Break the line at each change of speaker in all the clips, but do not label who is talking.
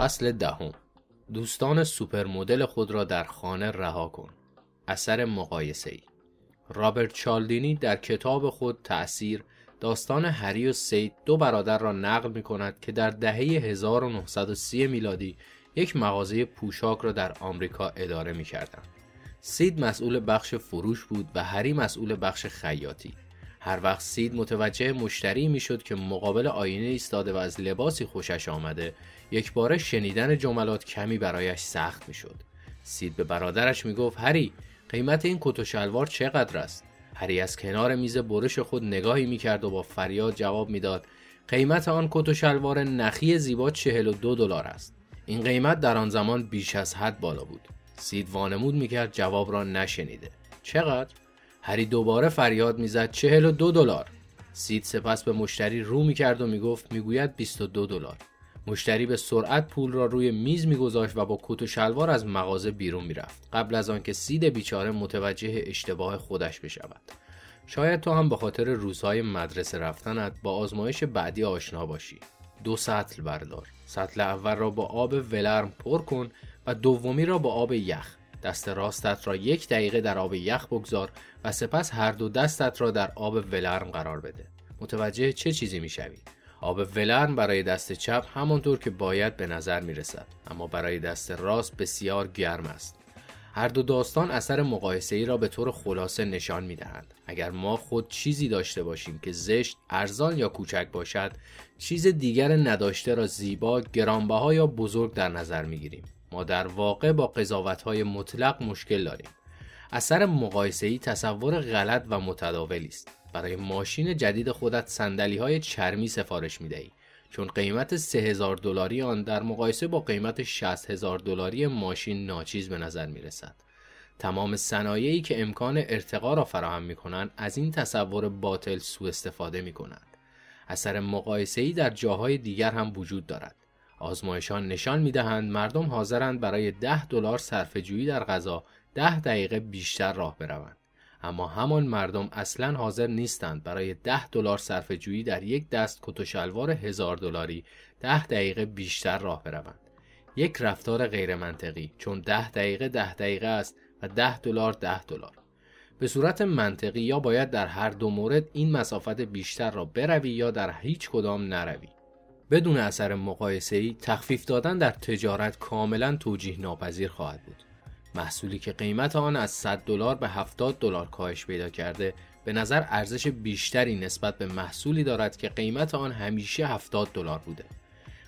فصل دهم دوستان سوپر مدل خود را در خانه رها کن اثر مقایسه ای رابرت چالدینی در کتاب خود تأثیر داستان هری و سید دو برادر را نقل می کند که در دهه 1930 میلادی یک مغازه پوشاک را در آمریکا اداره می کردن. سید مسئول بخش فروش بود و هری مسئول بخش خیاطی. هر وقت سید متوجه مشتری می‌شد که مقابل آینه ایستاده و از لباسی خوشش آمده یک باره شنیدن جملات کمی برایش سخت می‌شد. سید به برادرش می‌گفت هری قیمت این کت و شلوار چقدر است؟ هری از کنار میز برش خود نگاهی می‌کرد و با فریاد جواب می‌داد قیمت آن کت و شلوار نخی زیبا 42 دلار است. این قیمت در آن زمان بیش از حد بالا بود. سید وانمود می‌کرد جواب را نشنیده. چقدر؟ هری دوباره فریاد می‌زد 42 دلار. سید سپس به مشتری رو می‌کرد و می‌گفت می‌گوید 22 دلار. مشتری به سرعت پول را روی میز میگذاشت و با کت و شلوار از مغازه بیرون می‌رفت. قبل از آنکه سید بیچاره متوجه اشتباه خودش بشود. شاید تو هم به خاطر روزهای مدرسه رفتنت با آزمایش بعدی آشنا باشی. دو سطل بردار. سطل اول را با آب ولرم پر کن و دومی را با آب یخ. دست راستت را یک دقیقه در آب یخ بگذار و سپس هر دو دستت را در آب ولرم قرار بده. متوجه چه چیزی می‌شوی؟ آب ولرم برای دست چپ همانطور که باید به نظر می رسد اما برای دست راست بسیار گرم است هر دو داستان اثر مقایسه ای را به طور خلاصه نشان می دهند. اگر ما خود چیزی داشته باشیم که زشت، ارزان یا کوچک باشد، چیز دیگر نداشته را زیبا، گرانبها یا بزرگ در نظر می گیریم. ما در واقع با قضاوت های مطلق مشکل داریم. اثر مقایسه ای تصور غلط و متداولی است. برای ماشین جدید خودت سندلی های چرمی سفارش می دهی چون قیمت 3000 دلاری آن در مقایسه با قیمت 60000 دلاری ماشین ناچیز به نظر می رسد. تمام صنایعی که امکان ارتقا را فراهم می کنند از این تصور باطل سوء استفاده می کنند. اثر مقایسه ای در جاهای دیگر هم وجود دارد. آزمایشان نشان می دهند مردم حاضرند برای 10 دلار صرفه‌جویی در غذا 10 دقیقه بیشتر راه بروند. اما همان مردم اصلا حاضر نیستند برای ده دلار صرف جویی در یک دست کت و شلوار هزار دلاری ده دقیقه بیشتر راه بروند. یک رفتار غیر منطقی چون ده دقیقه ده دقیقه است و ده دلار ده دلار. به صورت منطقی یا باید در هر دو مورد این مسافت بیشتر را بروی یا در هیچ کدام نروی. بدون اثر مقایسه ای تخفیف دادن در تجارت کاملا توجیه ناپذیر خواهد بود. محصولی که قیمت آن از 100 دلار به 70 دلار کاهش پیدا کرده به نظر ارزش بیشتری نسبت به محصولی دارد که قیمت آن همیشه 70 دلار بوده.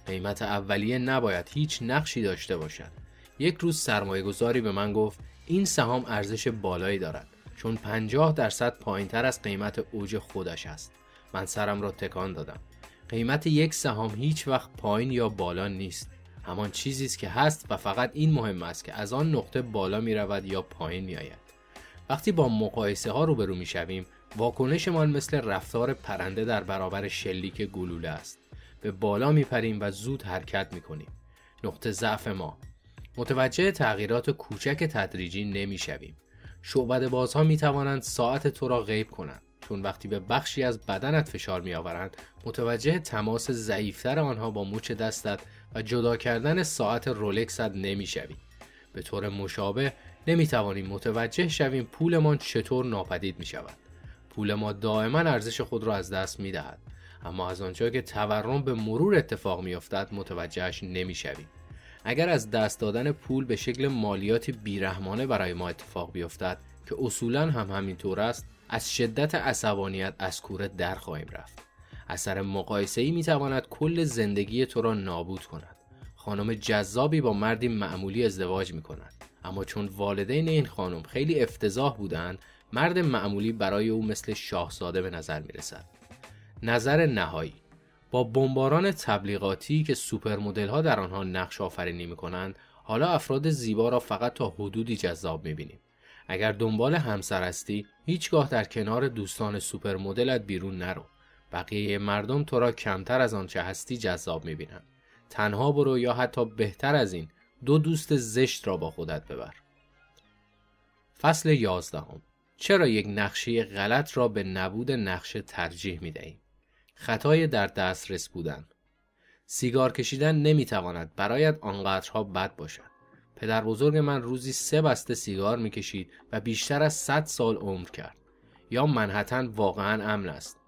قیمت اولیه نباید هیچ نقشی داشته باشد. یک روز سرمایه گذاری به من گفت این سهام ارزش بالایی دارد چون 50 درصد پایین تر از قیمت اوج خودش است. من سرم را تکان دادم. قیمت یک سهام هیچ وقت پایین یا بالا نیست. همان چیزی است که هست و فقط این مهم است که از آن نقطه بالا می رود یا پایین می آید. وقتی با مقایسه ها روبرو می شویم واکنشمان مثل رفتار پرنده در برابر شلیک گلوله است. به بالا می پریم و زود حرکت می کنیم. نقطه ضعف ما. متوجه تغییرات کوچک تدریجی نمی شویم. شعبد بازها می توانند ساعت تو را غیب کنند. چون وقتی به بخشی از بدنت فشار می آورند متوجه تماس ضعیفتر آنها با مچ دستت و جدا کردن ساعت رولکست نمی‌شویم به طور مشابه نمی توانیم متوجه شویم پولمان چطور ناپدید می شود. پول ما دائما ارزش خود را از دست می دهد. اما از آنجا که تورم به مرور اتفاق می افتد متوجهش نمی شویم. اگر از دست دادن پول به شکل مالیاتی بیرحمانه برای ما اتفاق بیفتد که اصولا هم همینطور است از شدت عصبانیت از کوره در خواهیم رفت. اثر مقایسه ای می تواند کل زندگی تو را نابود کند. خانم جذابی با مردی معمولی ازدواج می کند. اما چون والدین این خانم خیلی افتضاح بودند مرد معمولی برای او مثل شاهزاده به نظر می رسد. نظر نهایی با بمباران تبلیغاتی که سوپر مدل ها در آنها نقش آفرینی می کنند حالا افراد زیبا را فقط تا حدودی جذاب می بینیم. اگر دنبال همسر هستی هیچگاه در کنار دوستان سوپر مدلت بیرون نرو بقیه مردم تو را کمتر از آنچه هستی جذاب می‌بینند. تنها برو یا حتی بهتر از این دو دوست زشت را با خودت ببر. فصل یازدهم. چرا یک نقشه غلط را به نبود نقشه ترجیح می دهیم؟ خطای در دسترس بودن. سیگار کشیدن نمی‌تواند برایت آنقدرها بد باشد. پدر بزرگ من روزی سه بسته سیگار می‌کشید و بیشتر از 100 سال عمر کرد. یا منحتن واقعا امن است.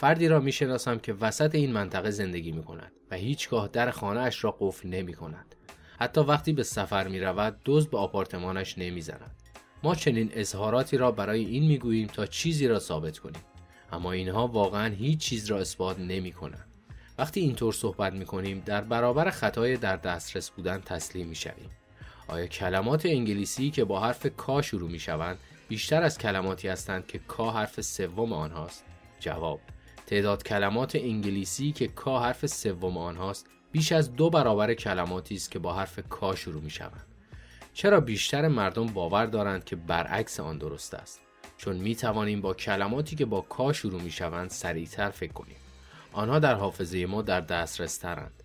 فردی را می‌شناسم که وسط این منطقه زندگی می کند و هیچگاه در خانه اش را قفل نمی کند. حتی وقتی به سفر می رود دزد به آپارتمانش نمی زند. ما چنین اظهاراتی را برای این می گوییم تا چیزی را ثابت کنیم. اما اینها واقعا هیچ چیز را اثبات نمی کنند. وقتی اینطور صحبت می کنیم در برابر خطای در دسترس بودن تسلیم می شویم. آیا کلمات انگلیسی که با حرف کا شروع می شوند بیشتر از کلماتی هستند که کا حرف سوم آنهاست؟ جواب تعداد کلمات انگلیسی که کا حرف سوم آنهاست بیش از دو برابر کلماتی است که با حرف کا شروع می شوند. چرا بیشتر مردم باور دارند که برعکس آن درست است؟ چون می توانیم با کلماتی که با کا شروع می شوند سریعتر فکر کنیم. آنها در حافظه ما در دسترس ترند.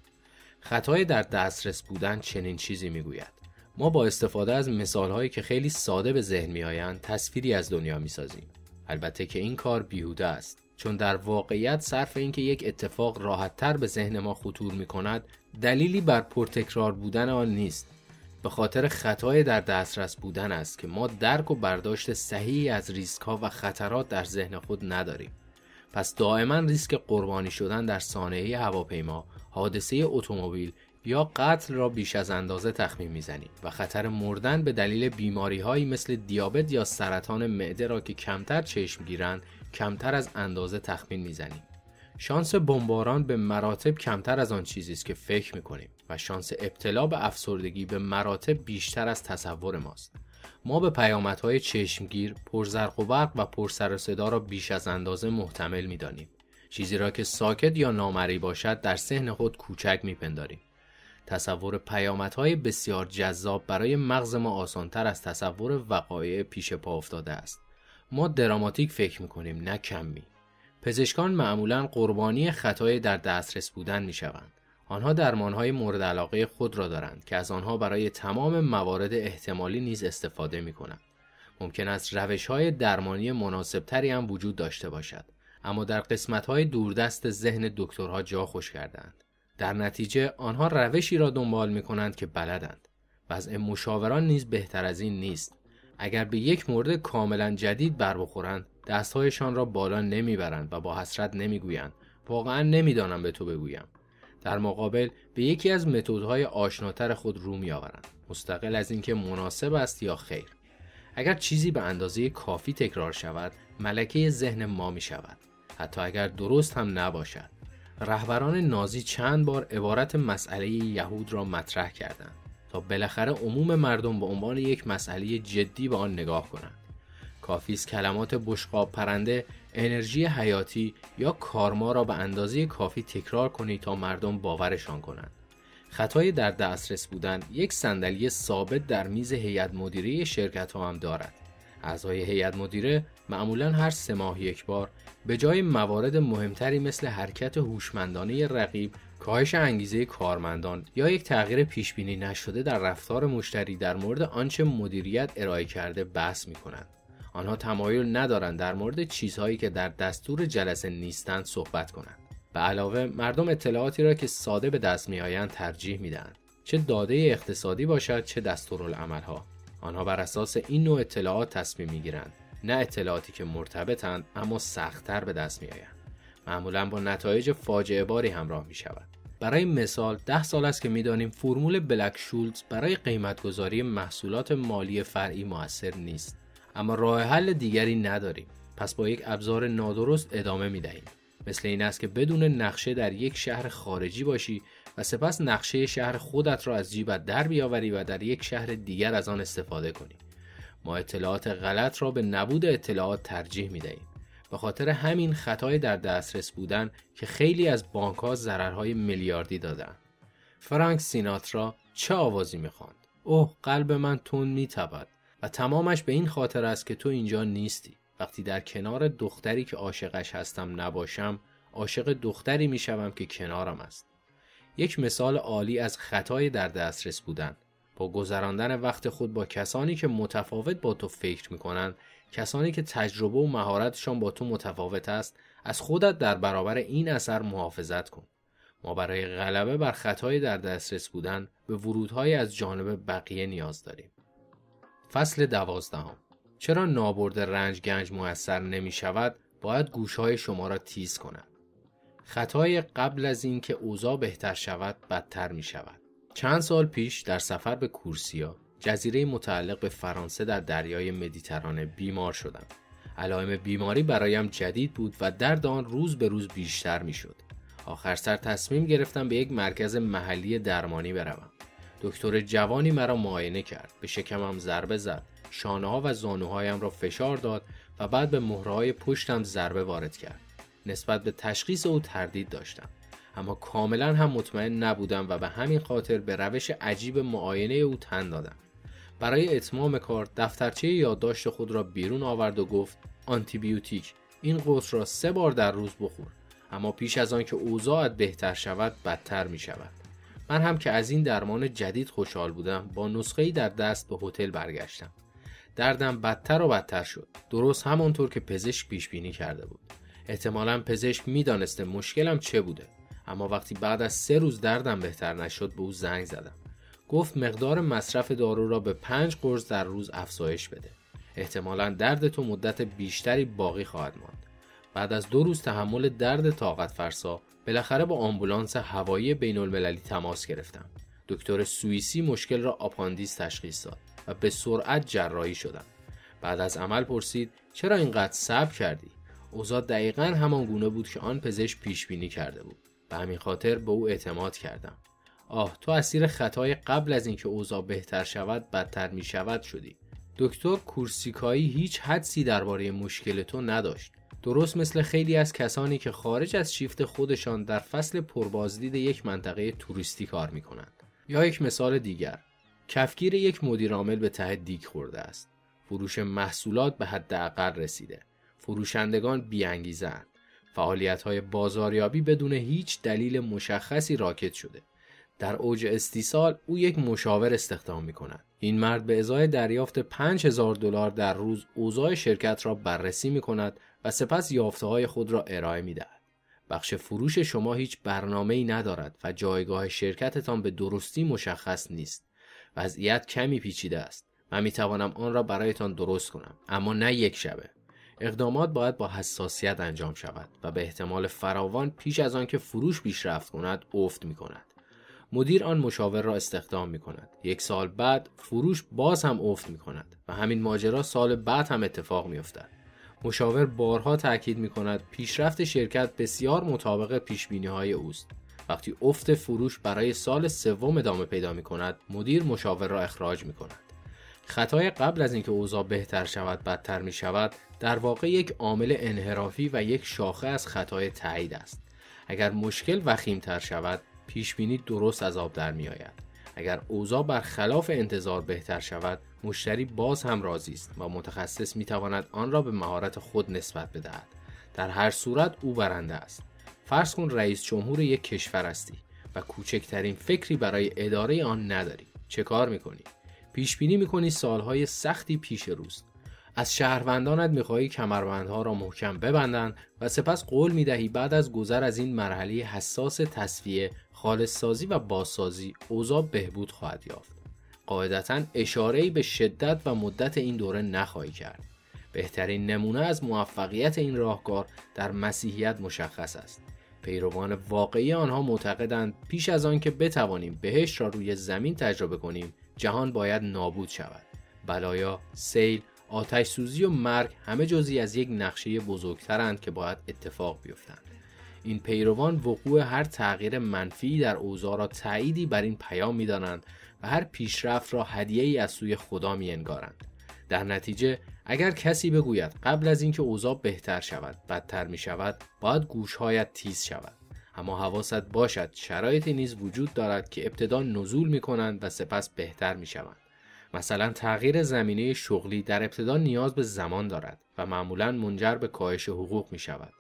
خطای در دسترس بودن چنین چیزی می گوید. ما با استفاده از مثالهایی که خیلی ساده به ذهن می آیند تصویری از دنیا می سازیم. البته که این کار بیهوده است. چون در واقعیت صرف اینکه یک اتفاق راحتتر به ذهن ما خطور می کند دلیلی بر پرتکرار بودن آن نیست. به خاطر خطای در دسترس بودن است که ما درک و برداشت صحیحی از ریسک ها و خطرات در ذهن خود نداریم. پس دائما ریسک قربانی شدن در صانعه هواپیما حادثه اتومبیل یا قتل را بیش از اندازه تخمین می‌زنیم و خطر مردن به دلیل بیماری هایی مثل دیابت یا سرطان معده را که کمتر چشم گیرند کمتر از اندازه تخمین می‌زنیم. شانس بمباران به مراتب کمتر از آن چیزی است که فکر می‌کنیم و شانس ابتلا به افسردگی به مراتب بیشتر از تصور ماست. ما به پیامدهای چشمگیر، پرزرق و برق و پر سر صدا را بیش از اندازه محتمل می‌دانیم. چیزی را که ساکت یا نامری باشد در سحن خود کوچک میپنداریم. تصور پیامدهای بسیار جذاب برای مغز ما آسانتر از تصور وقایع پیش پا افتاده است. ما دراماتیک فکر می‌کنیم نه کمی. پزشکان معمولا قربانی خطای در دسترس بودن می‌شوند. آنها درمانهای مورد علاقه خود را دارند که از آنها برای تمام موارد احتمالی نیز استفاده می کنند. ممکن است روش های درمانی مناسبتری هم وجود داشته باشد اما در قسمت های دوردست ذهن دکترها جا خوش کردند. در نتیجه آنها روشی را دنبال می کنند که بلدند. وضع مشاوران نیز بهتر از این نیست. اگر به یک مورد کاملا جدید بر بخورند دستهایشان را بالا نمی‌برند و با حسرت نمی‌گویند. واقعا نمی‌دانم به تو بگویم. در مقابل به یکی از متدهای آشناتر خود رو میآورند. مستقل از اینکه مناسب است یا خیر. اگر چیزی به اندازه کافی تکرار شود ملکه ذهن ما می شود حتی اگر درست هم نباشد. رهبران نازی چند بار عبارت مسئله یهود را مطرح کردند تا بالاخره عموم مردم به عنوان یک مسئله جدی به آن نگاه کنند. کافی است کلمات بشقاب پرنده انرژی حیاتی یا کارما را به اندازه کافی تکرار کنید تا مردم باورشان کنند. خطای در دسترس بودن یک صندلی ثابت در میز هیئت مدیره شرکت ها هم دارد. اعضای هیئت مدیره معمولا هر سه ماه یک بار به جای موارد مهمتری مثل حرکت هوشمندانه رقیب کاهش انگیزه کارمندان یا یک تغییر پیش بینی نشده در رفتار مشتری در مورد آنچه مدیریت ارائه کرده بحث می کنند. آنها تمایل ندارند در مورد چیزهایی که در دستور جلسه نیستند صحبت کنند. به علاوه مردم اطلاعاتی را که ساده به دست می آیند ترجیح می دهند. چه داده اقتصادی باشد چه دستورالعملها. آنها بر اساس این نوع اطلاعات تصمیم می گیرند. نه اطلاعاتی که مرتبطند اما سختتر به دست می آیند. معمولا با نتایج فاجعه باری همراه می شود. برای مثال ده سال است که می‌دانیم فرمول بلک شولز برای قیمتگذاری محصولات مالی فرعی موثر نیست اما راه حل دیگری نداریم پس با یک ابزار نادرست ادامه می دهیم مثل این است که بدون نقشه در یک شهر خارجی باشی و سپس نقشه شهر خودت را از جیبت در بیاوری و در یک شهر دیگر از آن استفاده کنی ما اطلاعات غلط را به نبود اطلاعات ترجیح می دهیم به خاطر همین خطای در دسترس بودن که خیلی از بانک ها ضررهای میلیاردی دادن. فرانک سیناترا چه آوازی می‌خواند؟ اوه قلب من تون میتبد و تمامش به این خاطر است که تو اینجا نیستی. وقتی در کنار دختری که عاشقش هستم نباشم عاشق دختری می‌شوم که کنارم است. یک مثال عالی از خطای در دسترس بودن با گذراندن وقت خود با کسانی که متفاوت با تو فکر می‌کنند کسانی که تجربه و مهارتشان با تو متفاوت است از خودت در برابر این اثر محافظت کن ما برای غلبه بر خطای در دسترس بودن به ورودهای از جانب بقیه نیاز داریم. فصل دوازدهم چرا نابرد رنج گنج موثر نمی شود باید گوشهای شما را تیز کند. خطای قبل از اینکه اوضاع بهتر شود بدتر می شود. چند سال پیش در سفر به کورسیا جزیره متعلق به فرانسه در دریای مدیترانه بیمار شدم. علائم بیماری برایم جدید بود و درد آن روز به روز بیشتر می شد. آخر سر تصمیم گرفتم به یک مرکز محلی درمانی بروم. دکتر جوانی مرا معاینه کرد. به شکمم ضربه زد. شانه ها و زانوهایم را فشار داد و بعد به مهرهای پشتم ضربه وارد کرد. نسبت به تشخیص او تردید داشتم. اما کاملا هم مطمئن نبودم و به همین خاطر به روش عجیب معاینه او تن دادم. برای اتمام کار دفترچه یادداشت خود را بیرون آورد و گفت آنتیبیوتیک این قرص را سه بار در روز بخور اما پیش از آن که اوضاعت بهتر شود بدتر می شود من هم که از این درمان جدید خوشحال بودم با نسخه در دست به هتل برگشتم دردم بدتر و بدتر شد درست همانطور که پزشک پیش بینی کرده بود احتمالا پزشک می‌دانسته مشکلم چه بوده. اما وقتی بعد از سه روز دردم بهتر نشد به او زنگ زدم. گفت مقدار مصرف دارو را به پنج قرص در روز افزایش بده. احتمالا درد تو مدت بیشتری باقی خواهد ماند. بعد از دو روز تحمل درد طاقت فرسا بالاخره با آمبولانس هوایی بین المللی تماس گرفتم. دکتر سوئیسی مشکل را آپاندیس تشخیص داد و به سرعت جراحی شدم. بعد از عمل پرسید چرا اینقدر صبر کردی؟ اوضاع دقیقا همان گونه بود که آن پزشک پیش بینی کرده بود. به همین خاطر به او اعتماد کردم. آه تو اسیر خطای قبل از اینکه اوضاع بهتر شود بدتر می شود شدی. دکتر کورسیکایی هیچ حدسی درباره مشکل تو نداشت. درست مثل خیلی از کسانی که خارج از شیفت خودشان در فصل پربازدید یک منطقه توریستی کار می کنند. یا یک مثال دیگر کفگیر یک مدیرعامل به ته دیگ خورده است. فروش محصولات به حداقل رسیده. فروشندگان بیانگیزند فعالیت های بازاریابی بدون هیچ دلیل مشخصی راکت شده در اوج استیصال او یک مشاور استخدام می کند. این مرد به ازای دریافت 5000 دلار در روز اوضاع شرکت را بررسی می کند و سپس یافته های خود را ارائه می دهد. بخش فروش شما هیچ برنامه ای ندارد و جایگاه شرکتتان به درستی مشخص نیست. وضعیت کمی پیچیده است. من می توانم آن را برایتان درست کنم اما نه یک شبه. اقدامات باید با حساسیت انجام شود و به احتمال فراوان پیش از آنکه فروش پیشرفت کند افت می کند. مدیر آن مشاور را استخدام می کند. یک سال بعد فروش باز هم افت می کند و همین ماجرا سال بعد هم اتفاق می افتد. مشاور بارها تاکید می کند پیشرفت شرکت بسیار مطابق پیش بینی های اوست. وقتی افت فروش برای سال سوم ادامه پیدا می کند مدیر مشاور را اخراج می کند. خطای قبل از اینکه اوضاع بهتر شود بدتر می شود در واقع یک عامل انحرافی و یک شاخه از خطای تایید است. اگر مشکل وخیمتر شود پیش بینی درست از آب در می آید. اگر اوضاع بر خلاف انتظار بهتر شود مشتری باز هم راضی است و متخصص می تواند آن را به مهارت خود نسبت بدهد. در هر صورت او برنده است. فرض کن رئیس جمهور یک کشور هستی و کوچکترین فکری برای اداره آن نداری. چه کار می‌کنی؟ پیش بینی می‌کنی سالهای سختی پیش روست. از شهروندانت می‌خواهی کمربندها را محکم ببندند و سپس قول می‌دهی بعد از گذر از این مرحله حساس تصفیه خالص سازی و بازسازی اوضاع بهبود خواهد یافت. قاعدتا اشاره به شدت و مدت این دوره نخواهی کرد. بهترین نمونه از موفقیت این راهکار در مسیحیت مشخص است. پیروان واقعی آنها معتقدند پیش از آن که بتوانیم بهشت را روی زمین تجربه کنیم جهان باید نابود شود. بلایا سیل آتش سوزی و مرگ همه جزی از یک نقشه بزرگترند که باید اتفاق بیفتند. این پیروان وقوع هر تغییر منفی در اوضاع را تأییدی بر این پیام می‌دانند و هر پیشرفت را هدیه ای از سوی خدا می انگارند. در نتیجه اگر کسی بگوید قبل از اینکه اوضاع بهتر شود بدتر می شود باید گوشهایت تیز شود. اما حواست باشد شرایطی نیز وجود دارد که ابتدا نزول می کنند و سپس بهتر می شوند مثلا تغییر زمینه شغلی در ابتدا نیاز به زمان دارد و معمولا منجر به کاهش حقوق می شود.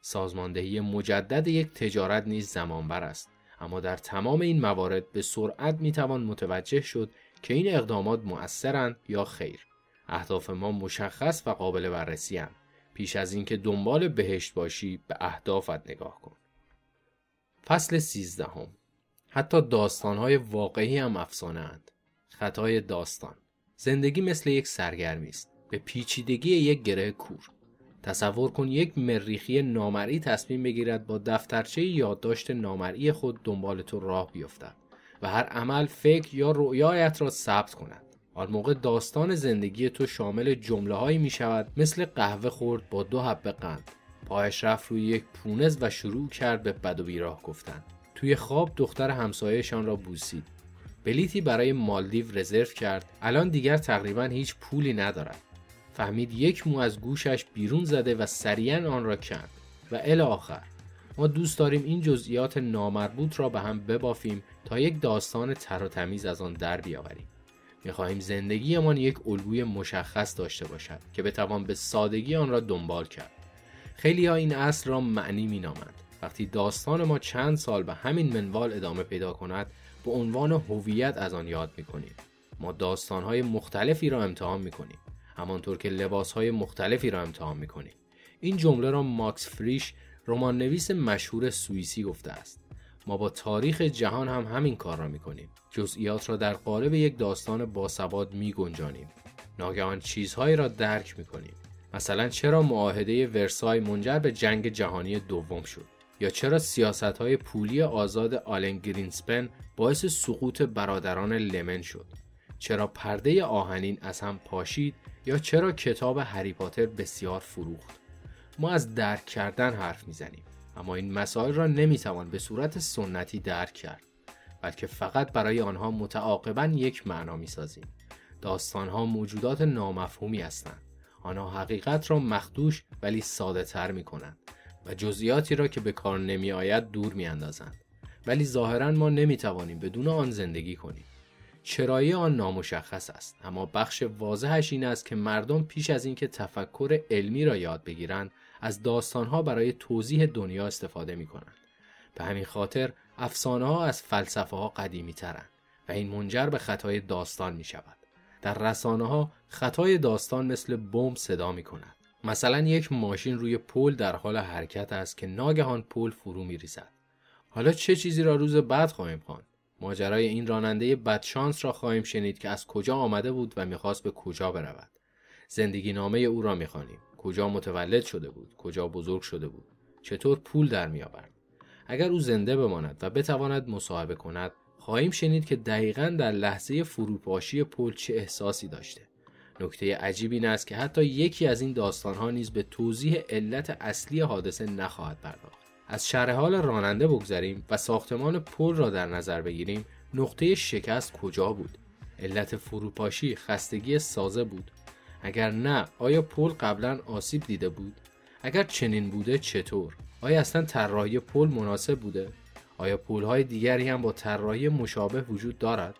سازماندهی مجدد یک تجارت نیز زمانبر است اما در تمام این موارد به سرعت می توان متوجه شد که این اقدامات مؤثرند یا خیر. اهداف ما مشخص و قابل بررسی هم. پیش از اینکه دنبال بهشت باشی به اهدافت نگاه کن. فصل سیزدهم حتی داستانهای واقعی هم افسانه اند. خطای داستان. زندگی مثل یک سرگرمی است. به پیچیدگی یک گره کور. تصور کن یک مریخی نامرئی تصمیم بگیرد با دفترچه یادداشت نامرئی خود دنبال تو راه بیفتد و هر عمل فکر یا رؤیایت را ثبت کند. آن موقع داستان زندگی تو شامل جمله هایی می شود مثل قهوه خورد با دو حبه قند پایش رفت روی یک پونز و شروع کرد به بد و بیراه گفتن. توی خواب دختر همسایهشان را بوسید. بلیتی برای مالدیو رزرو کرد. الان دیگر تقریبا هیچ پولی ندارد. فهمید یک مو از گوشش بیرون زده و سریعا آن را کند. و ال آخر ما دوست داریم این جزئیات نامربوط را به هم ببافیم تا یک داستان تر و تمیز از آن در بیاوریم. می‌خواهیم زندگیمان یک الگوی مشخص داشته باشد که بتوان به سادگی آن را دنبال کرد. خیلی ها این اصل را معنی مینامند. وقتی داستان ما چند سال به همین منوال ادامه پیدا کند به عنوان هویت از آن یاد می‌کنیم. ما داستانهای مختلفی را امتحان می‌کنیم. همانطور که لباسهای مختلفی را امتحان می‌کنیم. این جمله را ماکس فریش رمان نویس مشهور سوئیسی گفته است. ما با تاریخ جهان هم همین کار را می‌کنیم. جزئیات را در قالب یک داستان باثبات می گنجانیم ناگهان چیزهایی را درک می‌کنیم. مثلا چرا معاهده ورسای منجر به جنگ جهانی دوم شد؟ یا چرا سیاست های پولی آزاد آلن گرینسپن باعث سقوط برادران لمن شد؟ چرا پرده آهنین از هم پاشید یا چرا کتاب هری پاتر بسیار فروخت؟ ما از درک کردن حرف می‌زنیم اما این مسائل را نمی‌توان به صورت سنتی درک کرد بلکه فقط برای آنها متعاقبا یک معنا می‌سازیم. داستانها موجودات نامفهومی هستند. آنها حقیقت را مخدوش ولی ساده تر می کنند و جزئیاتی را که به کار نمی آید دور می اندازند. ولی ظاهرا ما نمی توانیم بدون آن زندگی کنیم. چرایی آن نامشخص است اما بخش واضحش این است که مردم پیش از اینکه تفکر علمی را یاد بگیرند از داستانها برای توضیح دنیا استفاده می کنند. به همین خاطر افسانه ها از فلسفه ها قدیمی ترند و این منجر به خطای داستان می شود. در رسانه ها خطای داستان مثل بمب صدا می کند. مثلا یک ماشین روی پل در حال حرکت است که ناگهان پل فرو می ریزد. حالا چه چیزی را روز بعد خواهیم خواند؟ ماجرای این راننده بدشانس را خواهیم شنید که از کجا آمده بود و می‌خواست به کجا برود. زندگی نامه او را می‌خوانیم. کجا متولد شده بود؟ کجا بزرگ شده بود؟ چطور پول در میآورد؟ اگر او زنده بماند و بتواند مصاحبه کند خواهیم شنید که دقیقا در لحظه فروپاشی پل چه احساسی داشته نکته عجیب این است که حتی یکی از این داستانها نیز به توضیح علت اصلی حادثه نخواهد پرداخت. از شرح حال راننده بگذریم و ساختمان پل را در نظر بگیریم نقطه شکست کجا بود. علت فروپاشی خستگی سازه بود. اگر نه آیا پل قبلا آسیب دیده بود؟ اگر چنین بوده چطور؟ آیا اصلا طراحی پل مناسب بوده؟ آیا های دیگری هم با طراحی مشابه وجود دارد؟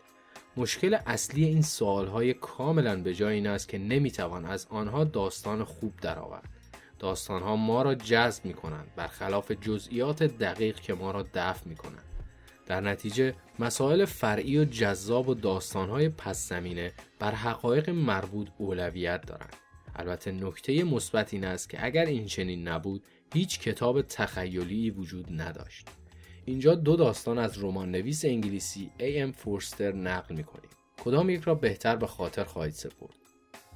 مشکل اصلی این های کاملا به جای این است که نمی‌توان از آنها داستان خوب درآورد. ها ما را جذب می کنند برخلاف جزئیات دقیق که ما را دفع می کنند در نتیجه مسائل فرعی و جذاب و های پس زمینه بر حقایق مربوط اولویت دارند. البته نکته مثبت این است که اگر این چنین نبود هیچ کتاب تخیلی وجود نداشت. اینجا دو داستان از رمان نویس انگلیسی ای ام فورستر نقل می‌کنیم. کدام یک را بهتر به خاطر خواهید سپرد؟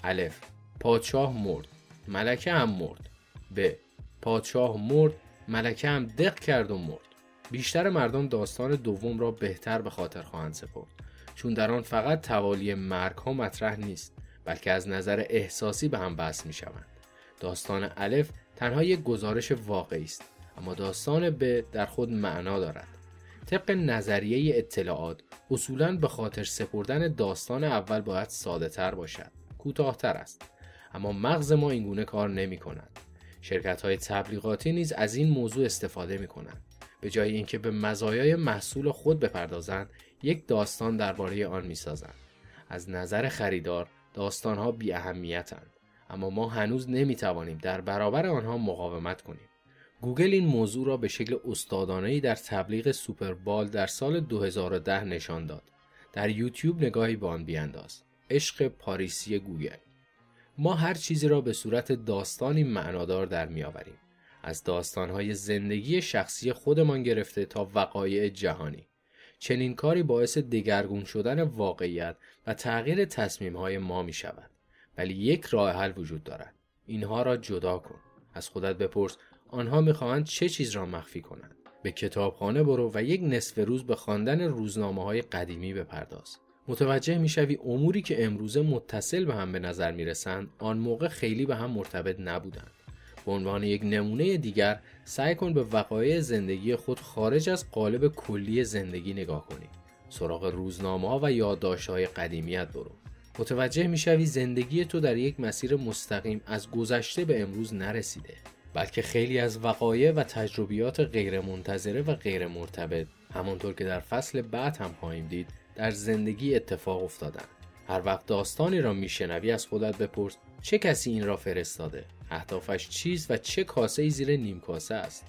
الف. پادشاه مرد. ملکه هم مرد. ب. پادشاه مرد. ملکه هم دق کرد و مرد. بیشتر مردم داستان دوم را بهتر به خاطر خواهند سپرد. چون در آن فقط توالی مرگ ها مطرح نیست بلکه از نظر احساسی به هم بحث می شوند. داستان الف تنها یک گزارش واقعی است. اما داستان به در خود معنا دارد. طبق نظریه اطلاعات اصولا به خاطر سپردن داستان اول باید ساده تر باشد کوتاهتر است. اما مغز ما اینگونه کار نمی کند. شرکت های تبلیغاتی نیز از این موضوع استفاده می کنند. به جای اینکه به مزایای محصول خود بپردازند یک داستان درباره آن می سازند. از نظر خریدار داستان ها بی اهمیتند اما ما هنوز نمی توانیم در برابر آنها مقاومت کنیم. گوگل این موضوع را به شکل استادانه‌ای در تبلیغ سوپربال در سال 2010 نشان داد. در یوتیوب نگاهی به آن بیانداز. عشق پاریسی گوگل. ما هر چیزی را به صورت داستانی معنادار در میآوریم از داستانهای زندگی شخصی خودمان گرفته تا وقایع جهانی. چنین کاری باعث دگرگون شدن واقعیت و تغییر تصمیمهای ما می شود. ولی یک راه حل وجود دارد. اینها را جدا کن. از خودت بپرس آنها می‌خواهند چه چیز را مخفی کنند؟ به کتابخانه برو و یک نصف روز به خواندن روزنامه های قدیمی بپرداز. متوجه می‌شوی اموری که امروزه متصل به هم به نظر می‌رسند آن موقع خیلی به هم مرتبط نبودند. به عنوان یک نمونه دیگر سعی کن به وقایع زندگی خود خارج از قالب کلی زندگی نگاه کنی. سراغ روزنامه و یادداشت های قدیمیت برو. متوجه می‌شوی زندگی تو در یک مسیر مستقیم از گذشته به امروز نرسیده. بلکه خیلی از وقایع و تجربیات غیرمنتظره و غیر مرتبط همانطور که در فصل بعد هم خواهیم دید در زندگی اتفاق افتادن هر وقت داستانی را میشنوی از خودت بپرس چه کسی این را فرستاده؟ اهدافش چیست و چه کاسه ای زیر نیم کاسه است؟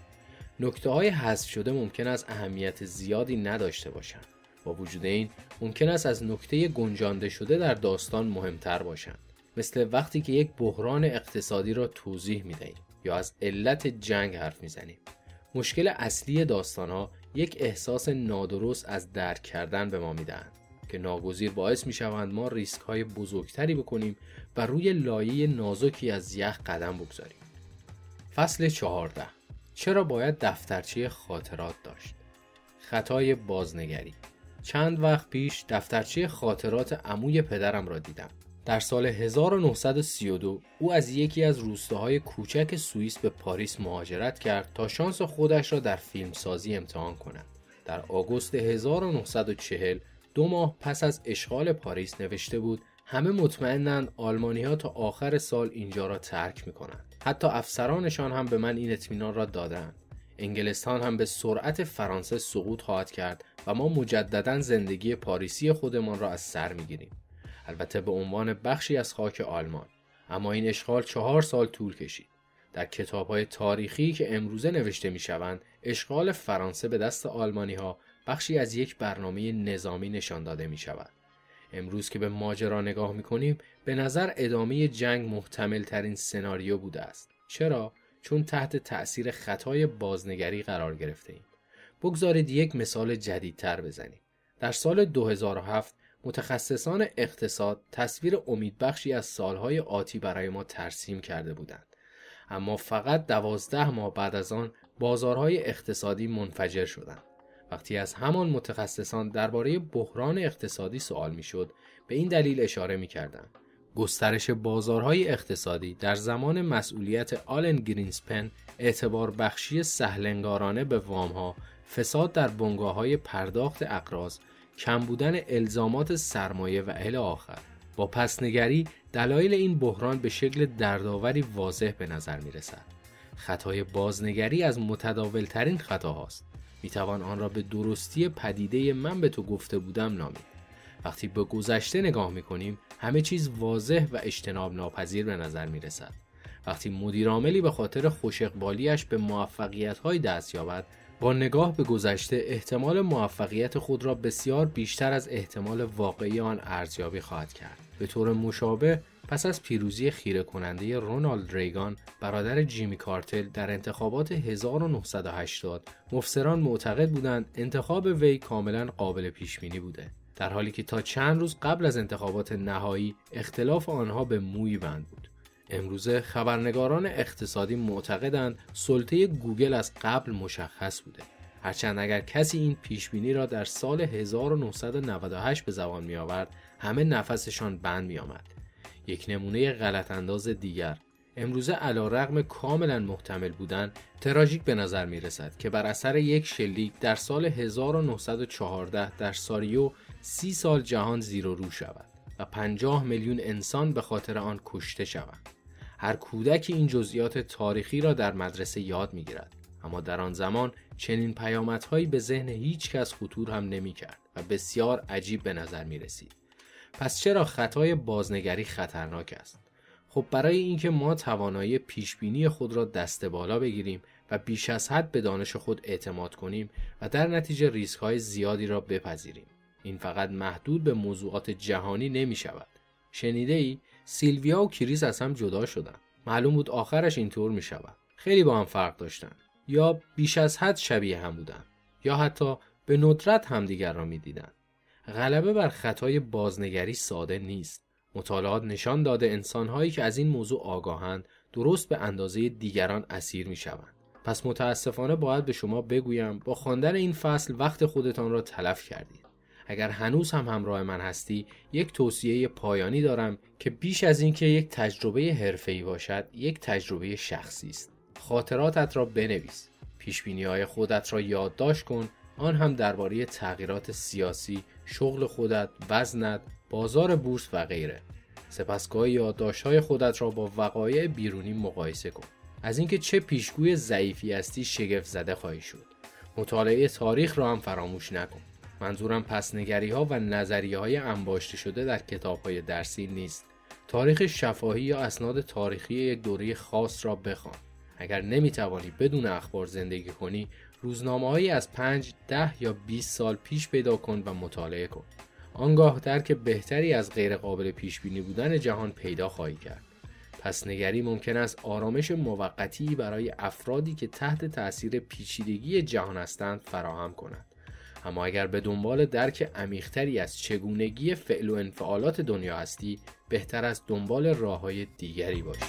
نکته های حذف شده ممکن است اهمیت زیادی نداشته باشند. با وجود این ممکن است از نکته گنجانده شده در داستان مهمتر باشند. مثل وقتی که یک بحران اقتصادی را توضیح می دهیم یا از علت جنگ حرف می‌زنیم مشکل اصلی داستان ها یک احساس نادرست از درک کردن به ما می‌دهند که ناگزیر باعث می شوند ما ریسک های بزرگتری بکنیم و روی لایه نازکی از یخ قدم بگذاریم. فصل چهارده چرا باید دفترچه خاطرات داشت؟ خطای بازنگری چند وقت پیش دفترچه خاطرات عموی پدرم را دیدم. در سال 1932 او از یکی از روستاهای کوچک سوئیس به پاریس مهاجرت کرد تا شانس خودش را در فیلمسازی امتحان کند. در آگوست 1940 دو ماه پس از اشغال پاریس نوشته بود همه مطمئنند آلمانی ها تا آخر سال اینجا را ترک می کنند. حتی افسرانشان هم به من این اطمینان را دادند. انگلستان هم به سرعت فرانسه سقوط خواهد کرد و ما مجددا زندگی پاریسی خودمان را از سر می گیریم. البته به عنوان بخشی از خاک آلمان. اما این اشغال چهار سال طول کشید. در کتاب های تاریخی که امروزه نوشته می شوند، اشغال فرانسه به دست آلمانی ها بخشی از یک برنامه نظامی نشان داده می شود. امروز که به ماجرا نگاه می کنیم به نظر ادامه جنگ محتمل ترین سناریو بوده است. چرا؟ چون تحت تأثیر خطای بازنگری قرار گرفته ایم. بگذارید یک مثال جدیدتر بزنیم. در سال 2007 متخصصان اقتصاد تصویر امیدبخشی از سالهای آتی برای ما ترسیم کرده بودند. اما فقط دوازده ماه بعد از آن بازارهای اقتصادی منفجر شدند. وقتی از همان متخصصان درباره بحران اقتصادی سوال می‌شد به این دلیل اشاره می‌کردند گسترش بازارهای اقتصادی در زمان مسئولیت آلن گرینسپن اعتبار بخشی سهلنگارانه به وامها فساد در بنگاه های پرداخت اقراض کم بودن الزامات سرمایه و اهل آخر با پسنگری دلایل این بحران به شکل دردآوری واضح به نظر می رسد. خطای بازنگری از متداولترین خطاهاست می‌توان آن را به درستی پدیده من به تو گفته بودم نامید وقتی به گذشته نگاه می‌کنیم همه چیز واضح و اجتناب ناپذیر به نظر می رسد. وقتی مدیرعاملی به خاطر خوش اقبالیش به موفقیت های دست یابد با نگاه به گذشته احتمال موفقیت خود را بسیار بیشتر از احتمال واقعی آن ارزیابی خواهد کرد. به طور مشابه پس از پیروزی خیره کننده رونالد ریگان برادر جیمی کارتل در انتخابات 1980 مفسران معتقد بودند انتخاب وی کاملا قابل پیش بینی بوده در حالی که تا چند روز قبل از انتخابات نهایی اختلاف آنها به موی بند بود. امروزه خبرنگاران اقتصادی معتقدند سلطه گوگل از قبل مشخص بوده هرچند اگر کسی این پیشبینی را در سال 1998 به زبان می آورد همه نفسشان بند می آمد. یک نمونه غلط انداز دیگر امروزه علا رقم کاملا محتمل بودن تراژیک به نظر می رسد که بر اثر یک شلیک در سال 1914 در ساریو سی سال جهان زیر و رو شود و 50 میلیون انسان به خاطر آن کشته شوند. هر کودکی این جزئیات تاریخی را در مدرسه یاد می گیرد. اما در آن زمان چنین پیامدهایی به ذهن هیچ کس خطور هم نمی کرد و بسیار عجیب به نظر می رسید. پس چرا خطای بازنگری خطرناک است؟ خب برای اینکه ما توانایی پیشبینی خود را دست بالا بگیریم و بیش از حد به دانش خود اعتماد کنیم و در نتیجه ریسک های زیادی را بپذیریم. این فقط محدود به موضوعات جهانی نمی شود. شنیده ای؟ سیلویا و کریس از هم جدا شدن. معلوم بود آخرش اینطور می شود. خیلی با هم فرق داشتن یا بیش از حد شبیه هم بودن یا حتی به ندرت همدیگر را می‌دیدند غلبه بر خطای بازنگری ساده نیست مطالعات نشان داده انسانهایی که از این موضوع آگاهند درست به اندازه دیگران اسیر می شوند. پس متاسفانه باید به شما بگویم با خواندن این فصل وقت خودتان را تلف کردید. اگر هنوز هم همراه من هستی یک توصیه پایانی دارم که بیش از اینکه یک تجربه حرفه‌ای باشد یک تجربه شخصی است. خاطراتت را بنویس. پیشبینی های خودت را یادداشت کن. آن هم درباره تغییرات سیاسی شغل خودت وزنت بازار بورس و غیره. سپسگاه یادداشت‌های خودت را با وقایع بیرونی مقایسه کن. از اینکه چه پیشگوی ضعیفی هستی شگفت زده خواهی شد. مطالعه تاریخ را هم فراموش نکن. منظورم پسنگری ها و نظریه های انباشته شده در کتاب های درسی نیست. تاریخ شفاهی یا اسناد تاریخی یک دوره خاص را بخوان. اگر نمی‌توانی بدون اخبار زندگی کنی روزنامه از 5 ده یا 20 سال پیش پیدا کن و مطالعه کن. آنگاه درک بهتری از غیرقابل پیش بینی بودن جهان پیدا خواهی کرد. پس نگری ممکن است آرامش موقتی برای افرادی که تحت تاثیر پیچیدگی جهان هستند فراهم کند. اما اگر به دنبال درک عمیقتری از چگونگی فعل و انفعالات دنیا هستی بهتر است دنبال راه های دیگری باشی.